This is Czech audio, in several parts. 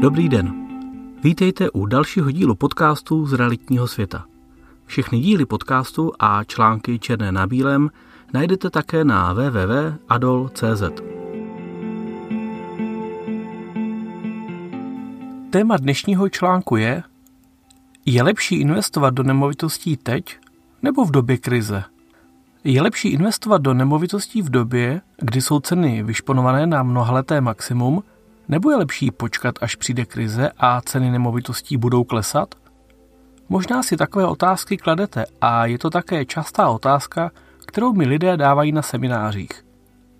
Dobrý den. Vítejte u dalšího dílu podcastu z realitního světa. Všechny díly podcastu a články černé na bílém najdete také na www.adol.cz. Téma dnešního článku je Je lepší investovat do nemovitostí teď nebo v době krize? Je lepší investovat do nemovitostí v době, kdy jsou ceny vyšponované na mnohaleté maximum, nebo je lepší počkat, až přijde krize a ceny nemovitostí budou klesat? Možná si takové otázky kladete a je to také častá otázka, kterou mi lidé dávají na seminářích.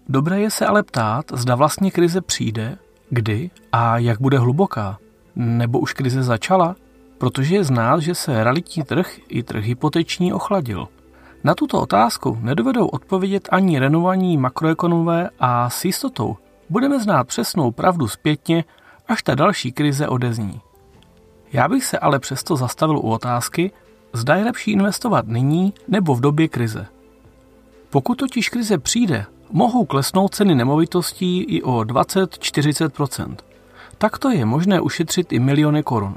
Dobré je se ale ptát, zda vlastně krize přijde, kdy a jak bude hluboká. Nebo už krize začala, protože je znát, že se realitní trh i trh hypoteční ochladil. Na tuto otázku nedovedou odpovědět ani renovaní makroekonomové a s jistotou budeme znát přesnou pravdu zpětně, až ta další krize odezní. Já bych se ale přesto zastavil u otázky, zda je lepší investovat nyní nebo v době krize. Pokud totiž krize přijde, mohou klesnout ceny nemovitostí i o 20-40%. Takto je možné ušetřit i miliony korun.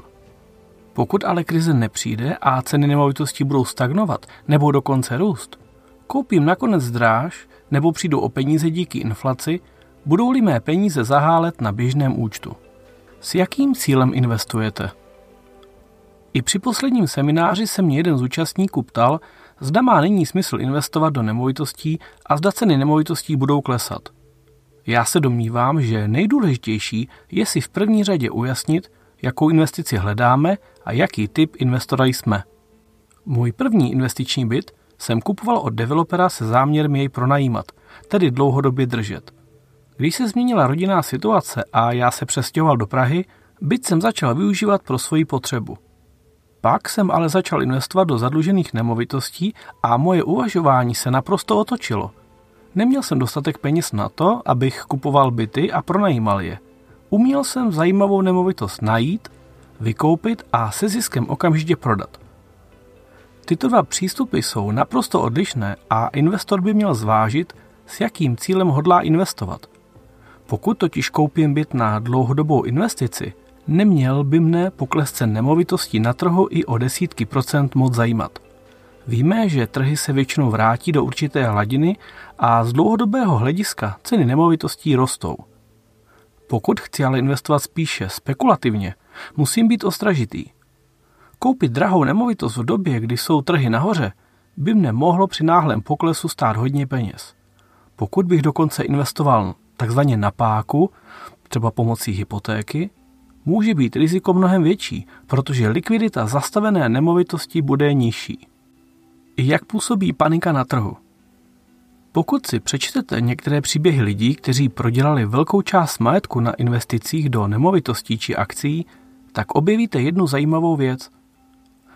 Pokud ale krize nepřijde a ceny nemovitostí budou stagnovat nebo dokonce růst, koupím nakonec dráž nebo přijdu o peníze díky inflaci, budou-li mé peníze zahálet na běžném účtu. S jakým cílem investujete? I při posledním semináři se mě jeden z účastníků ptal, zda má nyní smysl investovat do nemovitostí a zda ceny nemovitostí budou klesat. Já se domnívám, že nejdůležitější je si v první řadě ujasnit, jakou investici hledáme a jaký typ investora jsme. Můj první investiční byt jsem kupoval od developera se záměrem jej pronajímat, tedy dlouhodobě držet. Když se změnila rodinná situace a já se přestěhoval do Prahy, byt jsem začal využívat pro svoji potřebu. Pak jsem ale začal investovat do zadlužených nemovitostí a moje uvažování se naprosto otočilo. Neměl jsem dostatek peněz na to, abych kupoval byty a pronajímal je. Uměl jsem zajímavou nemovitost najít, vykoupit a se ziskem okamžitě prodat. Tyto dva přístupy jsou naprosto odlišné a investor by měl zvážit, s jakým cílem hodlá investovat. Pokud totiž koupím byt na dlouhodobou investici, neměl by mne pokles cen nemovitostí na trhu i o desítky procent moc zajímat. Víme, že trhy se většinou vrátí do určité hladiny a z dlouhodobého hlediska ceny nemovitostí rostou. Pokud chci ale investovat spíše spekulativně, musím být ostražitý. Koupit drahou nemovitost v době, kdy jsou trhy nahoře, by mne mohlo při náhlém poklesu stát hodně peněz. Pokud bych dokonce investoval takzvaně na páku, třeba pomocí hypotéky, může být riziko mnohem větší, protože likvidita zastavené nemovitosti bude nižší. Jak působí panika na trhu? Pokud si přečtete některé příběhy lidí, kteří prodělali velkou část majetku na investicích do nemovitostí či akcí, tak objevíte jednu zajímavou věc.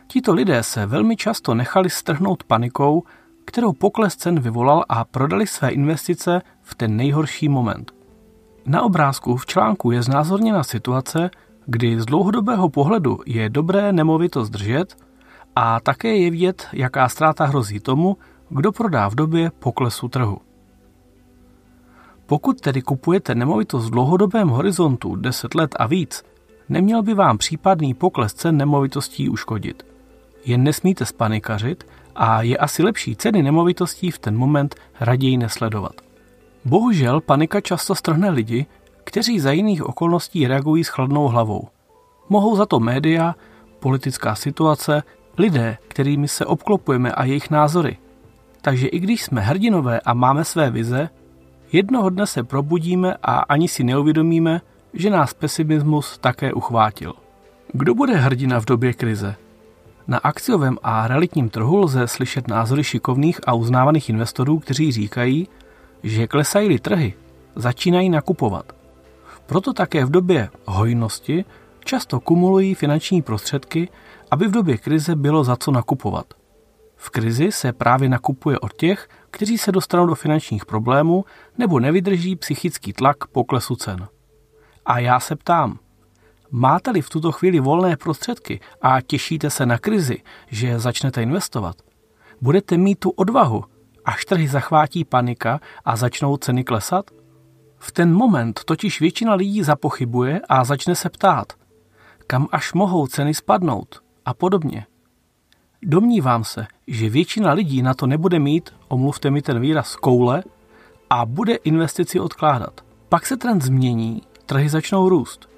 Tito lidé se velmi často nechali strhnout panikou, kterou pokles cen vyvolal a prodali své investice v ten nejhorší moment. Na obrázku v článku je znázorněna situace, kdy z dlouhodobého pohledu je dobré nemovitost držet a také je vidět, jaká ztráta hrozí tomu, kdo prodá v době poklesu trhu. Pokud tedy kupujete nemovitost v dlouhodobém horizontu 10 let a víc, neměl by vám případný pokles cen nemovitostí uškodit. Jen nesmíte spanikařit a je asi lepší ceny nemovitostí v ten moment raději nesledovat. Bohužel panika často strhne lidi, kteří za jiných okolností reagují s chladnou hlavou. Mohou za to média, politická situace, lidé, kterými se obklopujeme a jejich názory. Takže i když jsme hrdinové a máme své vize, jednoho dne se probudíme a ani si neuvědomíme, že nás pesimismus také uchvátil. Kdo bude hrdina v době krize? Na akciovém a realitním trhu lze slyšet názory šikovných a uznávaných investorů, kteří říkají, že klesají trhy, začínají nakupovat. Proto také v době hojnosti často kumulují finanční prostředky, aby v době krize bylo za co nakupovat. V krizi se právě nakupuje od těch, kteří se dostanou do finančních problémů nebo nevydrží psychický tlak poklesu cen. A já se ptám, máte-li v tuto chvíli volné prostředky a těšíte se na krizi, že začnete investovat, budete mít tu odvahu, až trhy zachvátí panika a začnou ceny klesat? V ten moment totiž většina lidí zapochybuje a začne se ptát, kam až mohou ceny spadnout a podobně. Domnívám se, že většina lidí na to nebude mít, omluvte mi ten výraz, koule a bude investici odkládat. Pak se trend změní, trhy začnou růst.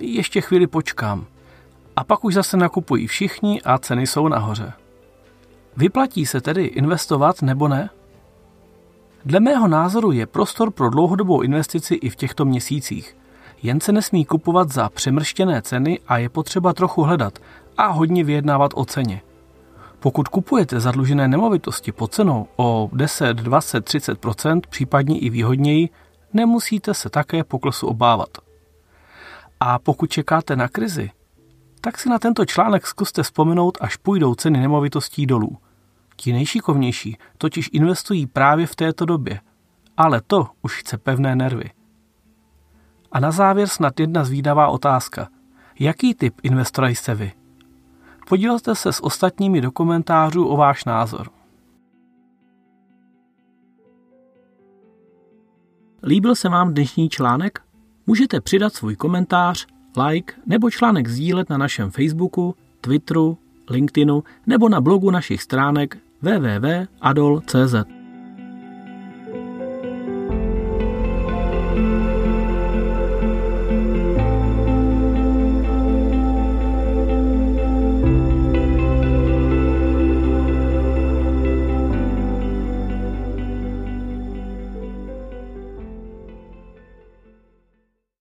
Ještě chvíli počkám. A pak už zase nakupují všichni a ceny jsou nahoře. Vyplatí se tedy investovat nebo ne? Dle mého názoru je prostor pro dlouhodobou investici i v těchto měsících. Jen se nesmí kupovat za přemrštěné ceny a je potřeba trochu hledat a hodně vyjednávat o ceně. Pokud kupujete zadlužené nemovitosti po cenou o 10, 20, 30% případně i výhodněji, nemusíte se také poklesu obávat. A pokud čekáte na krizi, tak si na tento článek zkuste vzpomenout, až půjdou ceny nemovitostí dolů. Ti nejšikovnější totiž investují právě v této době, ale to už chce pevné nervy. A na závěr snad jedna zvídavá otázka. Jaký typ investora jste vy? Podílete se s ostatními do komentářů o váš názor. Líbil se vám dnešní článek? Můžete přidat svůj komentář, like nebo článek sdílet na našem Facebooku, Twitteru, LinkedInu nebo na blogu našich stránek www.adol.cz.